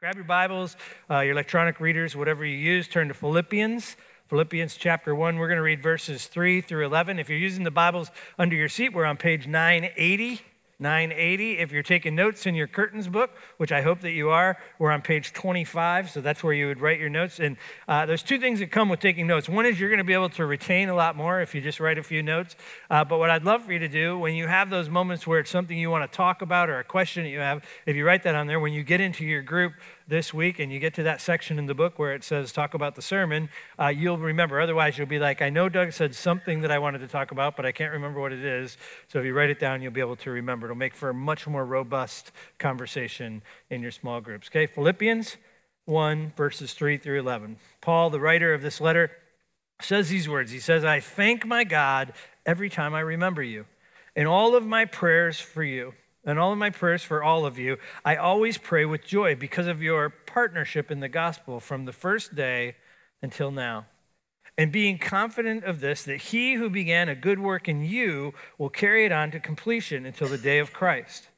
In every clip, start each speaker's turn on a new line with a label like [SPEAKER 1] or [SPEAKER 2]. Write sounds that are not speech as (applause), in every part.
[SPEAKER 1] Grab your Bibles, uh, your electronic readers, whatever you use, turn to Philippians. Philippians chapter 1. We're going to read verses 3 through 11. If you're using the Bibles under your seat, we're on page 980. 980. If you're taking notes in your curtains book, which I hope that you are, we're on page 25, so that's where you would write your notes. And uh, there's two things that come with taking notes. One is you're going to be able to retain a lot more if you just write a few notes. Uh, but what I'd love for you to do when you have those moments where it's something you want to talk about or a question that you have, if you write that on there, when you get into your group, this week and you get to that section in the book where it says talk about the sermon, uh, you'll remember. Otherwise, you'll be like, I know Doug said something that I wanted to talk about, but I can't remember what it is. So if you write it down, you'll be able to remember. It'll make for a much more robust conversation in your small groups. Okay, Philippians 1, verses 3 through 11. Paul, the writer of this letter, says these words He says, I thank my God every time I remember you. In all of my prayers for you, and all of my prayers for all of you, I always pray with joy because of your partnership in the gospel from the first day until now. And being confident of this, that he who began a good work in you will carry it on to completion until the day of Christ.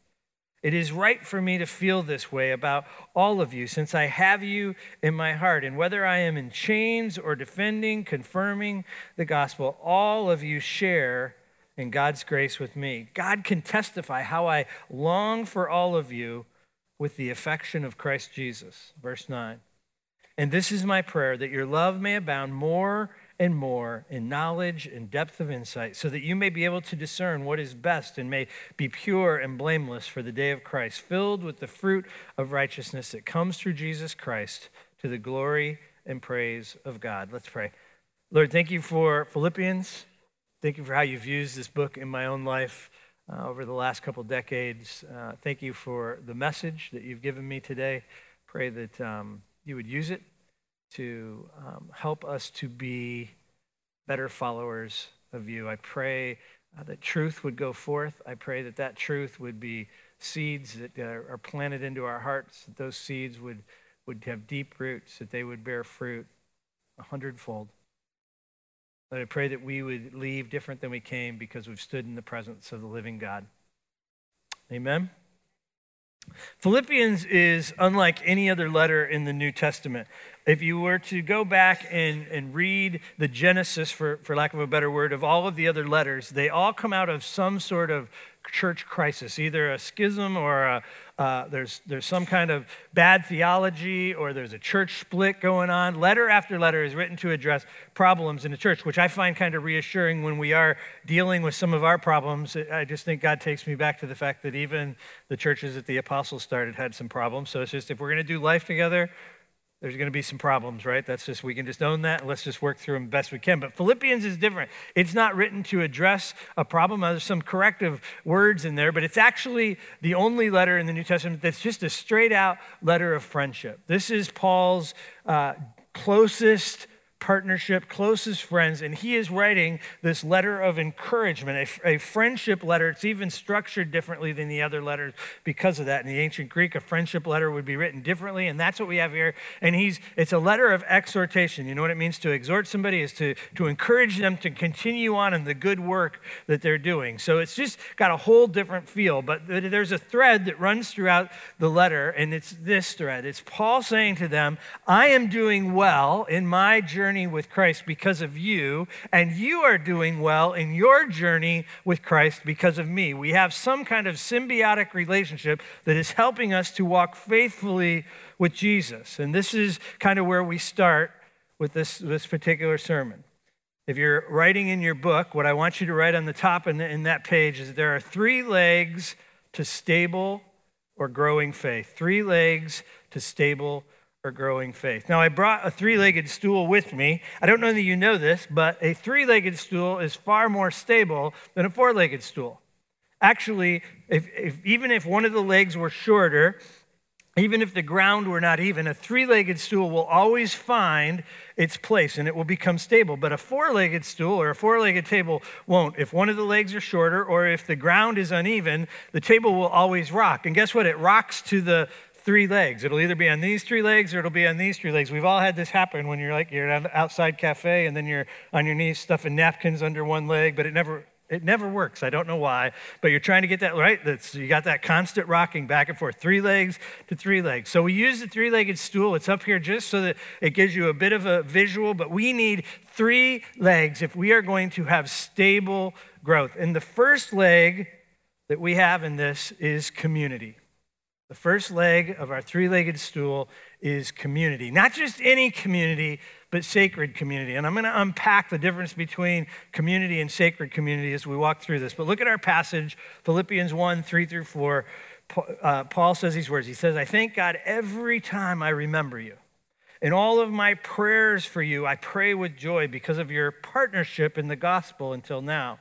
[SPEAKER 1] It is right for me to feel this way about all of you, since I have you in my heart. And whether I am in chains or defending, confirming the gospel, all of you share and God's grace with me. God can testify how I long for all of you with the affection of Christ Jesus. Verse 9. And this is my prayer that your love may abound more and more in knowledge and depth of insight, so that you may be able to discern what is best and may be pure and blameless for the day of Christ, filled with the fruit of righteousness that comes through Jesus Christ to the glory and praise of God. Let's pray. Lord, thank you for Philippians. Thank you for how you've used this book in my own life uh, over the last couple decades. Uh, thank you for the message that you've given me today. Pray that um, you would use it to um, help us to be better followers of you. I pray uh, that truth would go forth. I pray that that truth would be seeds that uh, are planted into our hearts, that those seeds would, would have deep roots, that they would bear fruit a hundredfold. Lord, I pray that we would leave different than we came because we've stood in the presence of the living God. Amen. Philippians is unlike any other letter in the New Testament. If you were to go back and, and read the genesis, for, for lack of a better word, of all of the other letters, they all come out of some sort of church crisis, either a schism or a, uh, there's, there's some kind of bad theology or there's a church split going on. Letter after letter is written to address problems in the church, which I find kind of reassuring when we are dealing with some of our problems. I just think God takes me back to the fact that even the churches that the apostles started had some problems. So it's just if we're going to do life together, there's going to be some problems, right? That's just, we can just own that and let's just work through them best we can. But Philippians is different. It's not written to address a problem. There's some corrective words in there, but it's actually the only letter in the New Testament that's just a straight out letter of friendship. This is Paul's uh, closest partnership, closest friends, and he is writing this letter of encouragement, a, a, friendship letter. It's even structured differently than the other letters because of that. In the ancient Greek, a friendship letter would be written differently, and that's what we have here. And he's it's a letter of exhortation. You know what it means to exhort somebody is to, to encourage them to continue on in the good work that they're doing. So it's just got a whole different feel. But there's a thread that runs throughout the letter, and it's this thread. It's Paul saying to them, I am doing well in my journey journey with Christ because of you, and you are doing well in your journey with Christ because of me. We have some kind of symbiotic relationship that is helping us to walk faithfully with Jesus. And this is kind of where we start with this, this particular sermon. If you're writing in your book, what I want you to write on the top in, the, in that page is there are three legs to stable or growing faith. Three legs to stable or growing faith. Now, I brought a three legged stool with me. I don't know that you know this, but a three legged stool is far more stable than a four legged stool. Actually, if, if, even if one of the legs were shorter, even if the ground were not even, a three legged stool will always find its place and it will become stable. But a four legged stool or a four legged table won't. If one of the legs are shorter or if the ground is uneven, the table will always rock. And guess what? It rocks to the three legs. It'll either be on these three legs or it'll be on these three legs. We've all had this happen when you're like you're at an outside cafe and then you're on your knees stuffing napkins under one leg, but it never It never works. I don't know why, but you're trying to get that right. That's, you got that constant rocking back and forth, three legs to three legs. So we use the three legged stool. It's up here just so that it gives you a bit of a visual, but we need three legs if we are going to have stable growth. And the first leg that we have in this is community. The first leg of our three legged stool is community. Not just any community, but sacred community. And I'm going to unpack the difference between community and sacred community as we walk through this. But look at our passage, Philippians 1 3 through 4. Uh, Paul says these words. He says, I thank God every time I remember you. In all of my prayers for you, I pray with joy because of your partnership in the gospel until now.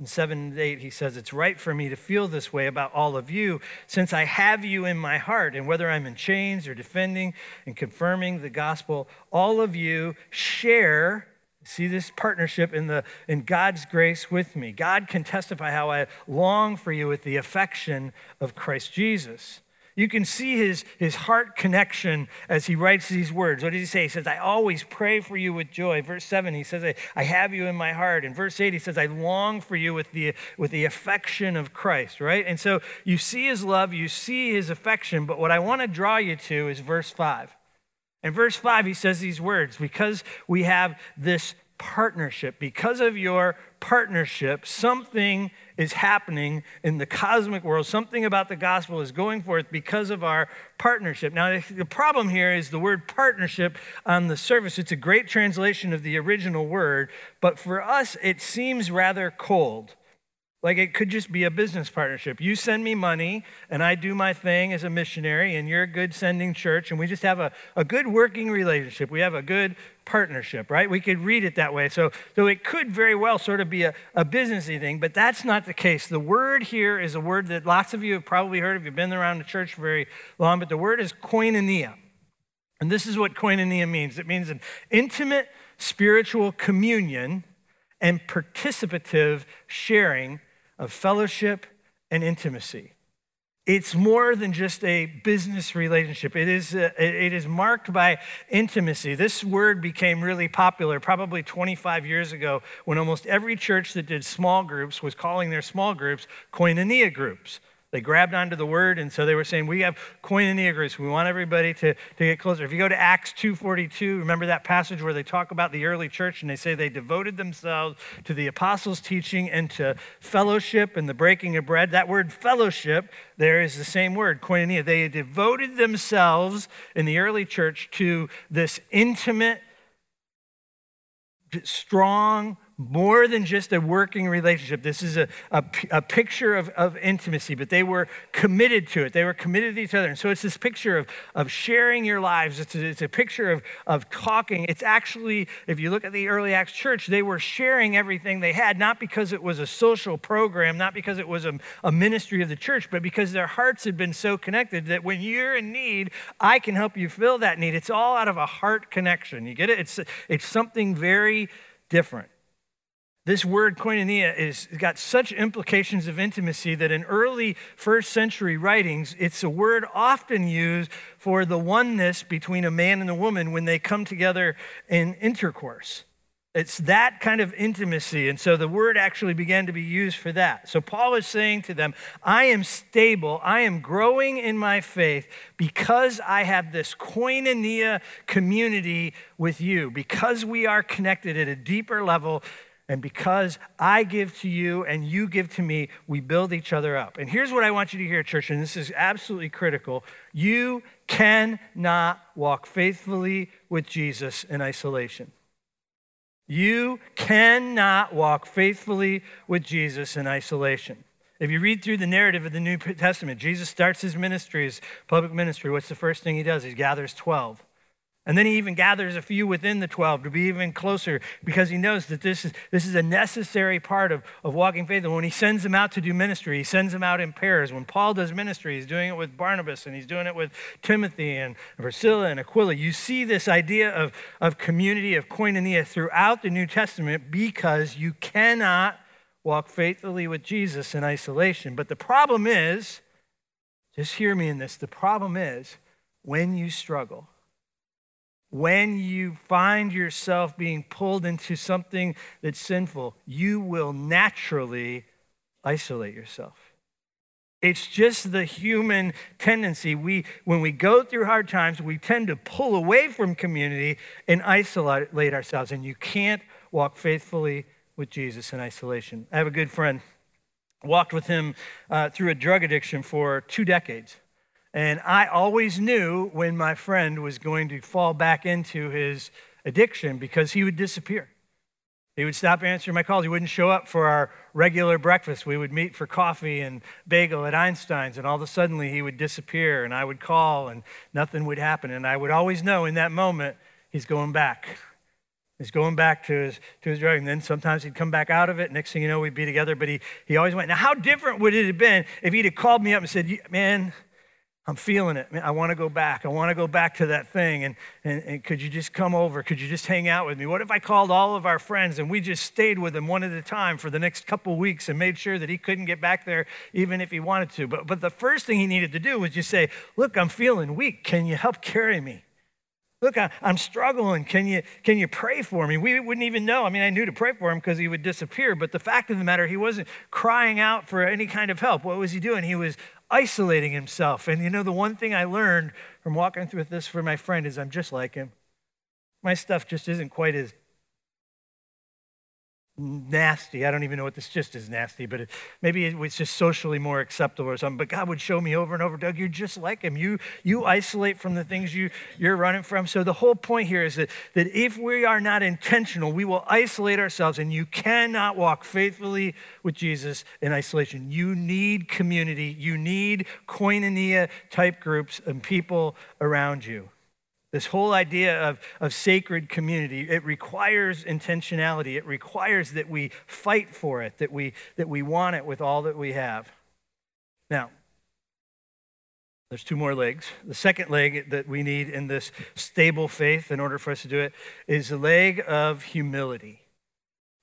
[SPEAKER 1] In 7 and 8, he says, It's right for me to feel this way about all of you, since I have you in my heart. And whether I'm in chains or defending and confirming the gospel, all of you share. See this partnership in, the, in God's grace with me. God can testify how I long for you with the affection of Christ Jesus. You can see his, his heart connection as he writes these words. What does he say? He says, I always pray for you with joy. Verse 7, he says, I, I have you in my heart. In verse 8, he says, I long for you with the, with the affection of Christ, right? And so you see his love, you see his affection, but what I want to draw you to is verse 5. In verse 5, he says these words because we have this partnership, because of your partnership, something is happening in the cosmic world. Something about the gospel is going forth because of our partnership. Now, the problem here is the word partnership on the surface. It's a great translation of the original word, but for us, it seems rather cold. Like it could just be a business partnership. You send me money, and I do my thing as a missionary, and you're a good sending church, and we just have a, a good working relationship. We have a good partnership, right? We could read it that way. So, so it could very well sort of be a, a businessy thing, but that's not the case. The word here is a word that lots of you have probably heard if you've been around the church very long, but the word is koinonia. And this is what koinonia means it means an intimate spiritual communion and participative sharing of fellowship and intimacy. It's more than just a business relationship. It is, uh, it is marked by intimacy. This word became really popular probably 25 years ago when almost every church that did small groups was calling their small groups koinonia groups. They grabbed onto the word, and so they were saying, we have koinonia groups. We want everybody to, to get closer. If you go to Acts 2.42, remember that passage where they talk about the early church, and they say they devoted themselves to the apostles' teaching and to fellowship and the breaking of bread. That word fellowship there is the same word, koinonia. They devoted themselves in the early church to this intimate, strong, more than just a working relationship. This is a, a, a, picture of, of intimacy, but they were committed to it. They were committed to each other. And so it's this picture of, of sharing your lives. It's a, it's a picture of, of talking. It's actually, if you look at the early Acts church, they were sharing everything they had, not because it was a social program, not because it was a, a ministry of the church, but because their hearts had been so connected that when you're in need, I can help you fill that need. It's all out of a heart connection. You get it? It's, it's something very different. This word koinonia is got such implications of intimacy that in early first century writings, it's a word often used for the oneness between a man and a woman when they come together in intercourse. It's that kind of intimacy. And so the word actually began to be used for that. So Paul is saying to them, I am stable, I am growing in my faith because I have this koinonia community with you, because we are connected at a deeper level and because I give to you and you give to me, we build each other up. And here's what I want you to hear, church, and this is absolutely critical. You cannot walk faithfully with Jesus in isolation. You cannot walk faithfully with Jesus in isolation. If you read through the narrative of the New Testament, Jesus starts his ministry, his public ministry. What's the first thing he does? He gathers 12. And then he even gathers a few within the 12 to be even closer because he knows that this is, this is a necessary part of, of walking faith. And when he sends them out to do ministry, he sends them out in pairs. When Paul does ministry, he's doing it with Barnabas and he's doing it with Timothy and Priscilla and Aquila. You see this idea of, of community, of koinonia throughout the New Testament because you cannot walk faithfully with Jesus in isolation. But the problem is, just hear me in this, the problem is when you struggle when you find yourself being pulled into something that's sinful, you will naturally isolate yourself. It's just the human tendency. We, when we go through hard times, we tend to pull away from community and isolate ourselves. And you can't walk faithfully with Jesus in isolation. I have a good friend, walked with him uh, through a drug addiction for two decades. And I always knew when my friend was going to fall back into his addiction because he would disappear. He would stop answering my calls. He wouldn't show up for our regular breakfast. We would meet for coffee and bagel at Einstein's, and all of a sudden he would disappear, and I would call, and nothing would happen. And I would always know in that moment he's going back. He's going back to his, to his drug. And then sometimes he'd come back out of it. Next thing you know, we'd be together, but he, he always went. Now, how different would it have been if he'd have called me up and said, Man, I'm feeling it. I want to go back. I want to go back to that thing. And, and, and, could you just come over? Could you just hang out with me? What if I called all of our friends and we just stayed with him one at a time for the next couple weeks and made sure that he couldn't get back there even if he wanted to? But, but the first thing he needed to do was just say, Look, I'm feeling weak. Can you help carry me? Look, I, am struggling. Can you, can you pray for me? We wouldn't even know. I mean, I knew to pray for him because he would disappear. But the fact of the matter, he wasn't crying out for any kind of help. What was he doing? He was isolating himself. And you know, the one thing I learned from walking through this for my friend is I'm just like him. My stuff just isn't quite as nasty. I don't even know what this just is nasty, but it, maybe it was just socially more acceptable or something. But God would show me over and over, Doug, you're just like him. You you isolate from the things you, you're running from. So the whole point here is that, that if we are not intentional, we will isolate ourselves, and you cannot walk faithfully with Jesus in isolation. You need community, you need koinonia type groups and people around you. This whole idea of, of sacred community, it requires intentionality. It requires that we fight for it, that we, that we want it with all that we have. Now, there's two more legs. The second leg that we need in this stable faith in order for us to do it is the leg of humility.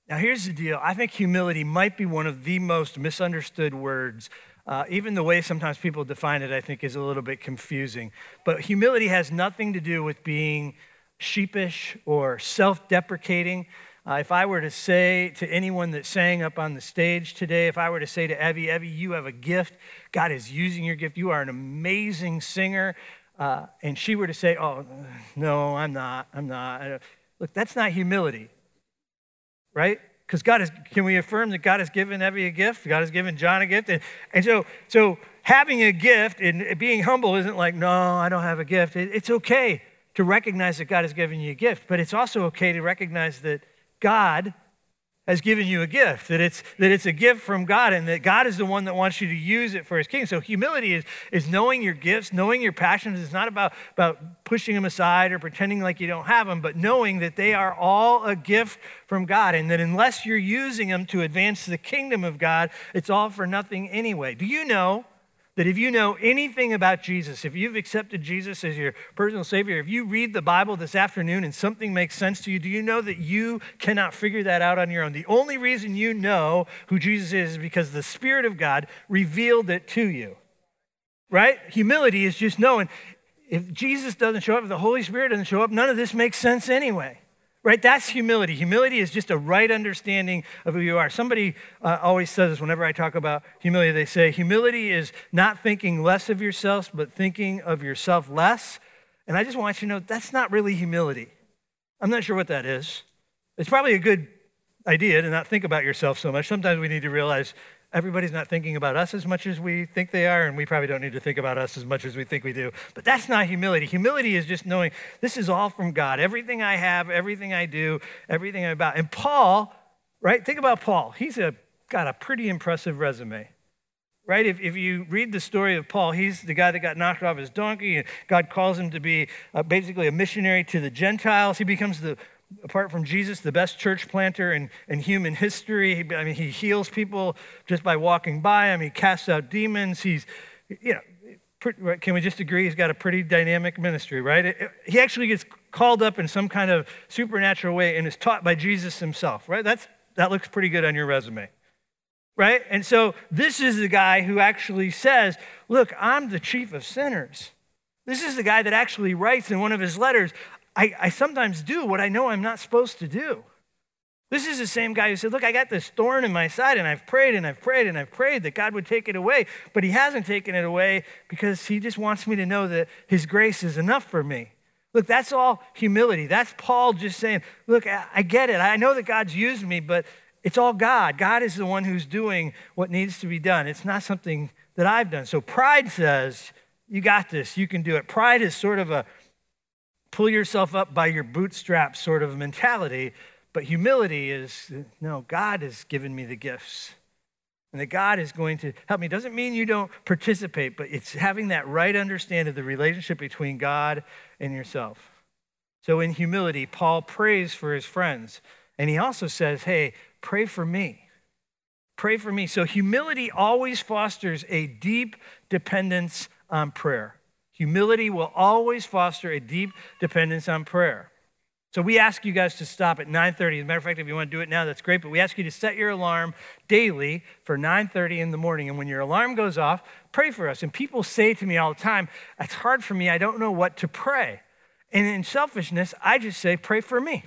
[SPEAKER 1] Now, here's the deal I think humility might be one of the most misunderstood words uh, even the way sometimes people define it, I think, is a little bit confusing. But humility has nothing to do with being sheepish or self deprecating. Uh, if I were to say to anyone that sang up on the stage today, if I were to say to Evie, Evie, you have a gift, God is using your gift, you are an amazing singer, uh, and she were to say, Oh, no, I'm not, I'm not. Look, that's not humility, right? Because God is, can we affirm that God has given Evie a gift? God has given John a gift. And, and so, so having a gift and being humble isn't like, no, I don't have a gift. It, it's okay to recognize that God has given you a gift, but it's also okay to recognize that God has given you a gift, that it's, that it's a gift from God, and that God is the one that wants you to use it for his kingdom. So humility is, is knowing your gifts, knowing your passions. It's not about, about pushing them aside or pretending like you don't have them, but knowing that they are all a gift from God, and that unless you're using them to advance the kingdom of God, it's all for nothing anyway. Do you know that if you know anything about Jesus, if you've accepted Jesus as your personal Savior, if you read the Bible this afternoon and something makes sense to you, do you know that you cannot figure that out on your own? The only reason you know who Jesus is is because the Spirit of God revealed it to you. Right? Humility is just knowing if Jesus doesn't show up, if the Holy Spirit doesn't show up, none of this makes sense anyway right? That's humility. Humility is just a right understanding of who you are. Somebody uh, always says this whenever I talk about humility. They say, humility is not thinking less of yourself, but thinking of yourself less. And I just want you to know that's not really humility. I'm not sure what that is. It's probably a good idea to not think about yourself so much. Sometimes we need to realize everybody's not thinking about us as much as we think they are, and we probably don't need to think about us as much as we think we do. But that's not humility. Humility is just knowing this is all from God. Everything I have, everything I do, everything I'm about. And Paul, right? Think about Paul. He's a, got a pretty impressive resume. Right? If, if you read the story of Paul, he's the guy that got knocked off his donkey, and God calls him to be uh, basically a missionary to the Gentiles. He becomes the apart from Jesus, the best church planter in, in human history. I mean, he heals people just by walking by him. He casts out demons. He's, you know, can we just agree he's got a pretty dynamic ministry, right? He actually gets called up in some kind of supernatural way and is taught by Jesus himself, right? That's, that looks pretty good on your resume, right? And so this is the guy who actually says, Look, I'm the chief of sinners. This is the guy that actually writes in one of his letters, I, I sometimes do what I know I'm not supposed to do. This is the same guy who said, Look, I got this thorn in my side, and I've prayed and I've prayed and I've prayed that God would take it away, but He hasn't taken it away because He just wants me to know that His grace is enough for me. Look, that's all humility. That's Paul just saying, Look, I get it. I know that God's used me, but it's all God. God is the one who's doing what needs to be done. It's not something that I've done. So pride says, You got this. You can do it. Pride is sort of a pull yourself up by your bootstraps sort of mentality but humility is no, God has given me the gifts. And that God is going to help me. Doesn't mean you don't participate, but it's having that right understanding of the relationship between God and yourself. So in humility, Paul prays for his friends. And he also says, hey, pray for me. Pray for me. So humility always fosters a deep dependence on prayer. Humility will always foster a deep dependence on prayer. So we ask you guys to stop at 9:30. As a matter of fact, if you want to do it now, that's great. But we ask you to set your alarm daily for 9:30 in the morning. And when your alarm goes off, pray for us. And people say to me all the time, "It's hard for me. I don't know what to pray." And in selfishness, I just say, "Pray for me."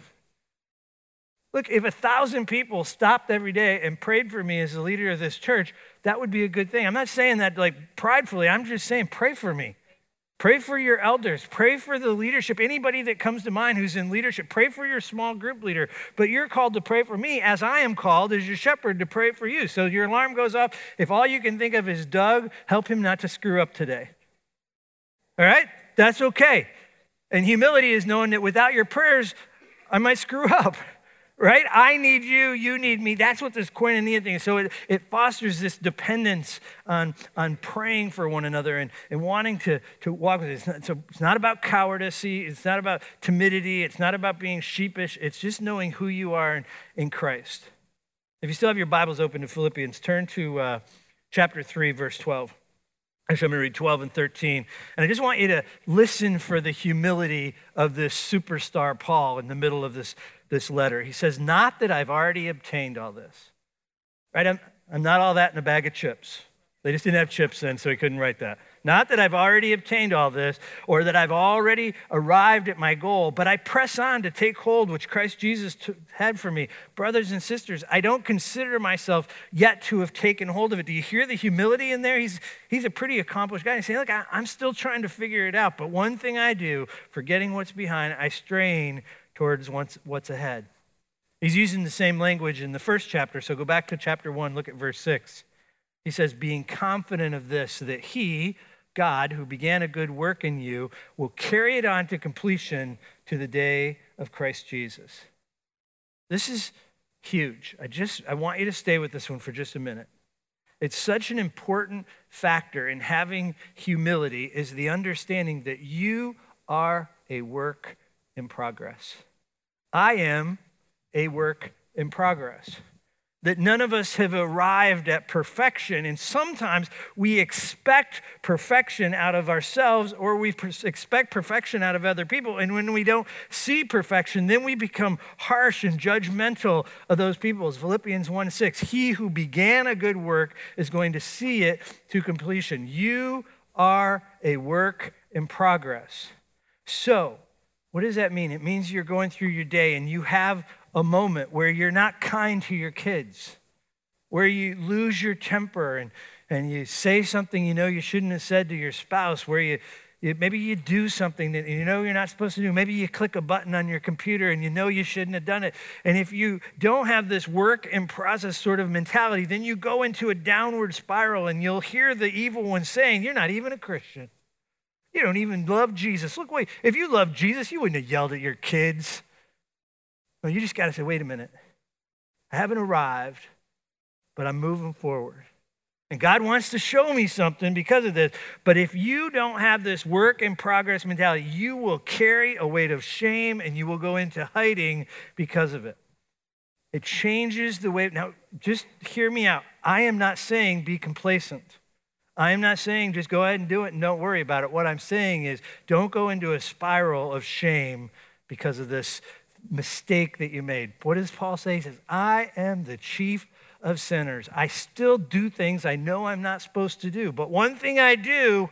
[SPEAKER 1] Look, if a thousand people stopped every day and prayed for me as the leader of this church, that would be a good thing. I'm not saying that like pridefully. I'm just saying, pray for me. Pray for your elders. Pray for the leadership. Anybody that comes to mind who's in leadership, pray for your small group leader. But you're called to pray for me as I am called as your shepherd to pray for you. So your alarm goes off. If all you can think of is Doug, help him not to screw up today. All right? That's okay. And humility is knowing that without your prayers, I might screw up right? I need you, you need me. That's what this koinonia thing is. So it, it fosters this dependence on, on praying for one another and, and wanting to, to walk with it. It's not, so it's not about cowardice, it's not about timidity, it's not about being sheepish. It's just knowing who you are in, in Christ. If you still have your Bibles open to Philippians, turn to uh, chapter 3, verse 12. Actually, I'm going to read 12 and 13. And I just want you to listen for the humility of this superstar Paul in the middle of this this letter. He says, Not that I've already obtained all this. Right? I'm, I'm not all that in a bag of chips. They just didn't have chips then, so he couldn't write that. Not that I've already obtained all this or that I've already arrived at my goal, but I press on to take hold which Christ Jesus t- had for me. Brothers and sisters, I don't consider myself yet to have taken hold of it. Do you hear the humility in there? He's, he's a pretty accomplished guy. He's saying, Look, I, I'm still trying to figure it out, but one thing I do, forgetting what's behind, I strain towards what's, ahead. He's using the same language in the first chapter, so go back to chapter 1, look at verse 6. He says, Being confident of this, that he, God, who began a good work in you, will carry it on to completion to the day of Christ Jesus. This is huge. I just I want you to stay with this one for just a minute. It's such an important factor in having humility is the understanding that you are a work in progress. I am a work in progress. That none of us have arrived at perfection. And sometimes we expect perfection out of ourselves or we expect perfection out of other people. And when we don't see perfection, then we become harsh and judgmental of those people. As Philippians 1 6, he who began a good work is going to see it to completion. You are a work in progress. So, what does that mean? It means you're going through your day and you have a moment where you're not kind to your kids, where you lose your temper and, and you say something you know you shouldn't have said to your spouse, where you, you maybe you do something that you know you're not supposed to do. Maybe you click a button on your computer and you know you shouldn't have done it. And if you don't have this work and process sort of mentality, then you go into a downward spiral and you'll hear the evil one saying, You're not even a Christian. You don't even love Jesus. Look, wait, if you love Jesus, you wouldn't have yelled at your kids. No, you just got to say, wait a minute. I haven't arrived, but I'm moving forward. And God wants to show me something because of this. But if you don't have this work in progress mentality, you will carry a weight of shame and you will go into hiding because of it. It changes the way. Now, just hear me out. I am not saying be complacent. I am not saying just go ahead and do it and don't worry about it. What I'm saying is don't go into a spiral of shame because of this mistake that you made. What does Paul say? He says, I am the chief of sinners. I still do things I know I'm not supposed to do. But one thing I do,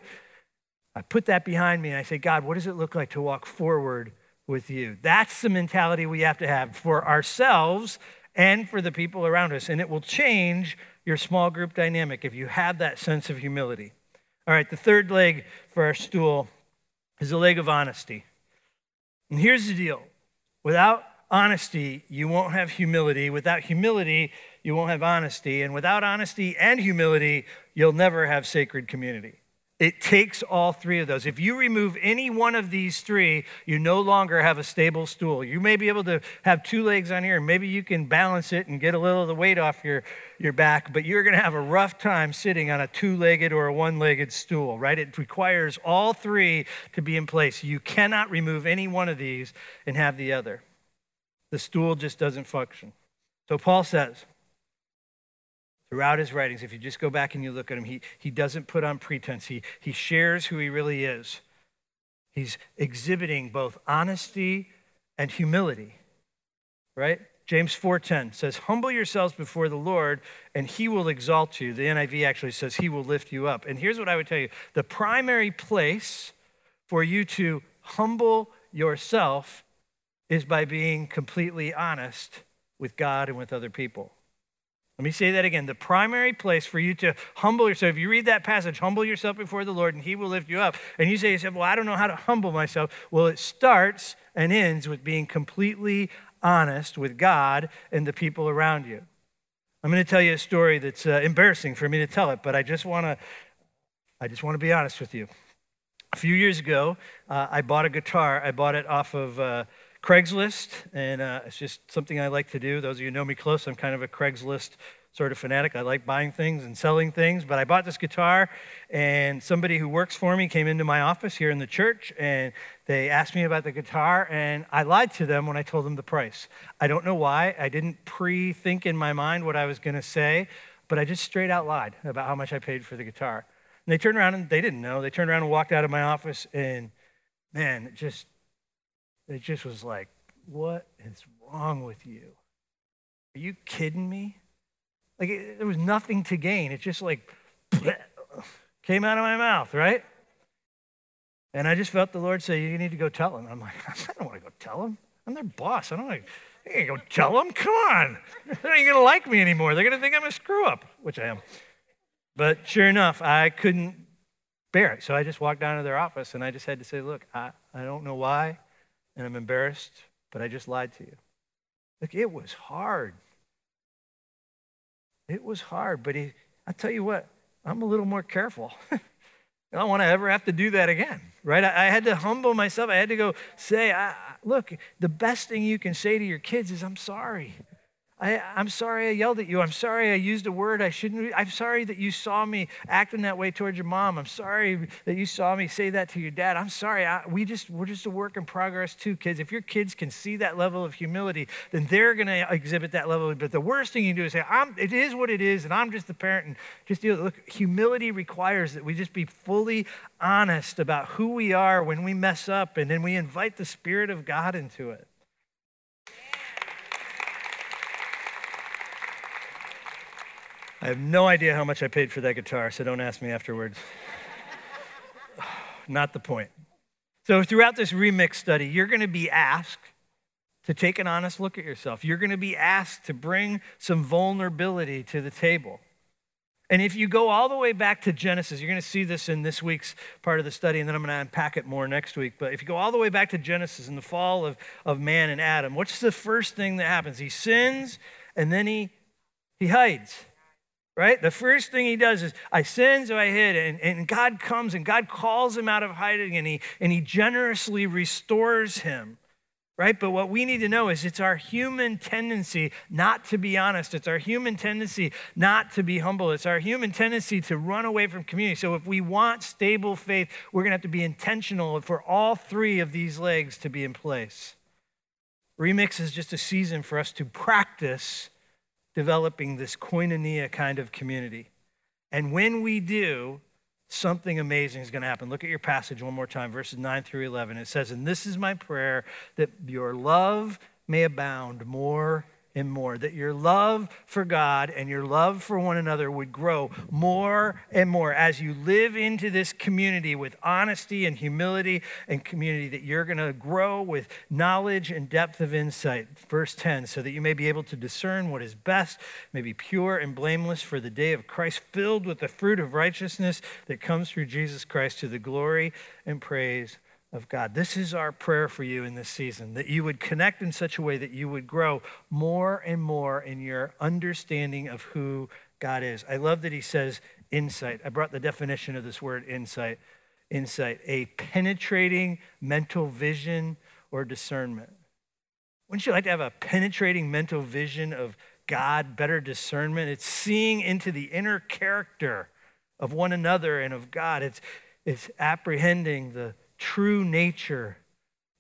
[SPEAKER 1] I put that behind me and I say, God, what does it look like to walk forward with you. That's the mentality we have to have for ourselves and for the people around us. And it will change your small group dynamic if you have that sense of humility. All right, the third leg for our stool is the leg of honesty. And here's the deal without honesty, you won't have humility. Without humility, you won't have honesty. And without honesty and humility, you'll never have sacred community. It takes all three of those. If you remove any one of these three, you no longer have a stable stool. You may be able to have two legs on here, and maybe you can balance it and get a little of the weight off your, your back, but you're going to have a rough time sitting on a two legged or a one legged stool, right? It requires all three to be in place. You cannot remove any one of these and have the other. The stool just doesn't function. So Paul says, throughout his writings, if you just go back and you look at him, he, he doesn't put on pretense. He, he shares who he really is. He's exhibiting both honesty and humility, right? James 4:10 says, "Humble yourselves before the Lord, and he will exalt you." The NIV actually says he will lift you up. And here's what I would tell you. The primary place for you to humble yourself is by being completely honest with God and with other people. Let me say that again. The primary place for you to humble yourself, if you read that passage, humble yourself before the Lord and he will lift you up. And you say yourself, well, I don't know how to humble myself. Well, it starts and ends with being completely honest with God and the people around you. I'm going to tell you a story that's uh, embarrassing for me to tell it, but I just want to I just want to be honest with you. A few years ago, uh, I bought a guitar. I bought it off of uh, Craigslist, and uh, it's just something I like to do. Those of you know me close, I'm kind of a Craigslist sort of fanatic. I like buying things and selling things, but I bought this guitar, and somebody who works for me came into my office here in the church, and they asked me about the guitar, and I lied to them when I told them the price. I don't know why. I didn't pre think in my mind what I was going to say, but I just straight out lied about how much I paid for the guitar. And they turned around and they didn't know. They turned around and walked out of my office, and man, just it just was like, what is wrong with you? Are you kidding me? Like, it, there was nothing to gain. It just like (clears throat) came out of my mouth, right? And I just felt the Lord say, You need to go tell him. I'm like, (laughs) I don't want to go tell him. I'm their boss. I don't want to go tell them. Come on. (laughs) They're not going to like me anymore. They're going to think I'm a screw up, which I am. But sure enough, I couldn't bear it. So I just walked down to their office and I just had to say, Look, I, I don't know why and I'm embarrassed, but I just lied to you. Look, it was hard. It was hard, but he, I tell you what, I'm a little more careful. (laughs) I don't want to ever have to do that again, right? I, I had to humble myself. I had to go say, I, look, the best thing you can say to your kids is, I'm sorry. I, am sorry I yelled at you. I'm sorry I used a word I shouldn't. I'm sorry that you saw me acting that way towards your mom. I'm sorry that you saw me say that to your dad. I'm sorry. I, we just we're just a work in progress too, kids. If your kids can see that level of humility, then they're going to exhibit that level. But the worst thing you can do is say, I'm, "It is what it is," and I'm just the parent. And just deal. Look, humility requires that we just be fully honest about who we are when we mess up, and then we invite the Spirit of God into it. I have no idea how much I paid for that guitar, so don't ask me afterwards. (sighs) Not the point. So, throughout this remix study, you're going to be asked to take an honest look at yourself. You're going to be asked to bring some vulnerability to the table. And if you go all the way back to Genesis, you're going to see this in this week's part of the study, and then I'm going to unpack it more next week. But if you go all the way back to Genesis and the fall of, of man and Adam, what's the first thing that happens? He sins, and then he, he hides right? The first thing he does is, I sin, so I hid. And, and God comes and God calls him out of hiding and he, and he generously restores him, right? But what we need to know is it's our human tendency not to be honest. It's our human tendency not to be humble. It's our human tendency to run away from community. So if we want stable faith, we're going to have to be intentional for all three of these legs to be in place. Remix is just a season for us to practice developing this koinonia kind of community. And when we do, something amazing is going to happen. Look at your passage one more time, verses 9 through 11. It says, And this is my prayer that your love may abound more and more, that your love for God and your love for one another would grow more and more as you live into this community with honesty and humility and community, that you're going to grow with knowledge and depth of insight. Verse 10 so that you may be able to discern what is best, may be pure and blameless for the day of Christ, filled with the fruit of righteousness that comes through Jesus Christ to the glory and praise of God. This is our prayer for you in this season that you would connect in such a way that you would grow more and more in your understanding of who God is. I love that he says insight. I brought the definition of this word insight. Insight, a penetrating mental vision or discernment. Wouldn't you like to have a penetrating mental vision of God, better discernment? It's seeing into the inner character of one another and of God. It's, it's apprehending the true nature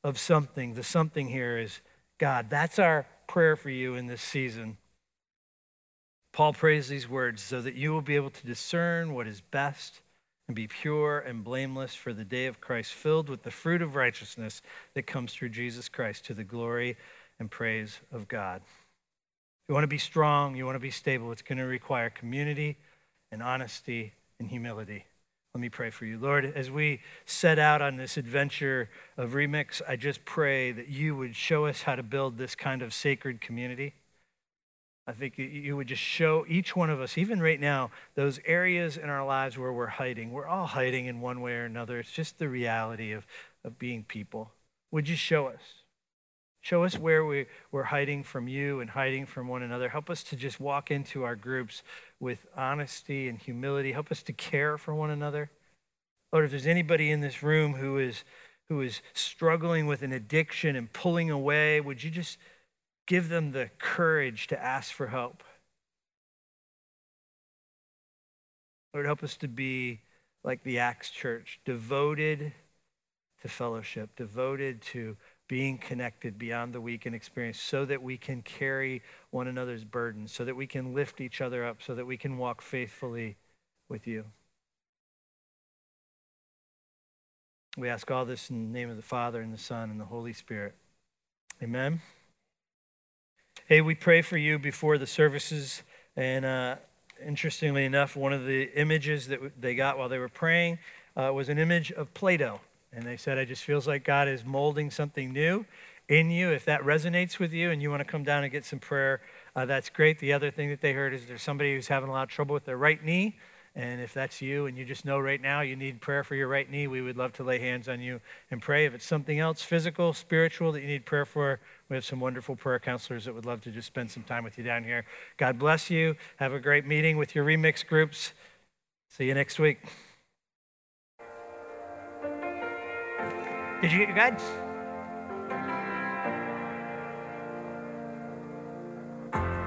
[SPEAKER 1] of something. The something here is God. That's our prayer for you in this season. Paul prays these words so that you will be able to discern what is best and be pure and blameless for the day of Christ, filled with the fruit of righteousness that comes through Jesus Christ to the glory and praise of God. You want to be strong, you want to be stable, it's going to require community and honesty and humility. Let me pray for you. Lord, as we set out on this adventure of Remix, I just pray that you would show us how to build this kind of sacred community. I think you would just show each one of us, even right now, those areas in our lives where we're hiding. We're all hiding in one way or another. It's just the reality of, of being people. Would you show us? Show us where we, we're hiding from you and hiding from one another. Help us to just walk into our groups with honesty and humility. Help us to care for one another. Lord, if there's anybody in this room who is, who is struggling with an addiction and pulling away, would you just give them the courage to ask for help? Lord, help us to be like the Acts church, devoted to fellowship, devoted to being connected beyond the weekend experience so that we can carry one another's burdens, so that we can lift each other up, so that we can walk faithfully with you. We ask all this in the name of the Father, and the Son, and the Holy Spirit. Amen. Hey, we pray for you before the services. And uh, interestingly enough, one of the images that they got while they were praying uh, was an image of Play Doh. And they said, it just feels like God is molding something new in you. If that resonates with you and you want to come down and get some prayer, uh, that's great. The other thing that they heard is there's somebody who's having a lot of trouble with their right knee. And if that's you and you just know right now you need prayer for your right knee, we would love to lay hands on you and pray. If it's something else, physical, spiritual, that you need prayer for, we have some wonderful prayer counselors that would love to just spend some time with you down here. God bless you. Have a great meeting with your remix groups. See you next week. Did you get your guides?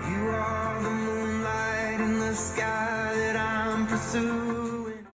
[SPEAKER 1] You are the moonlight in the sky that I'm pursuing.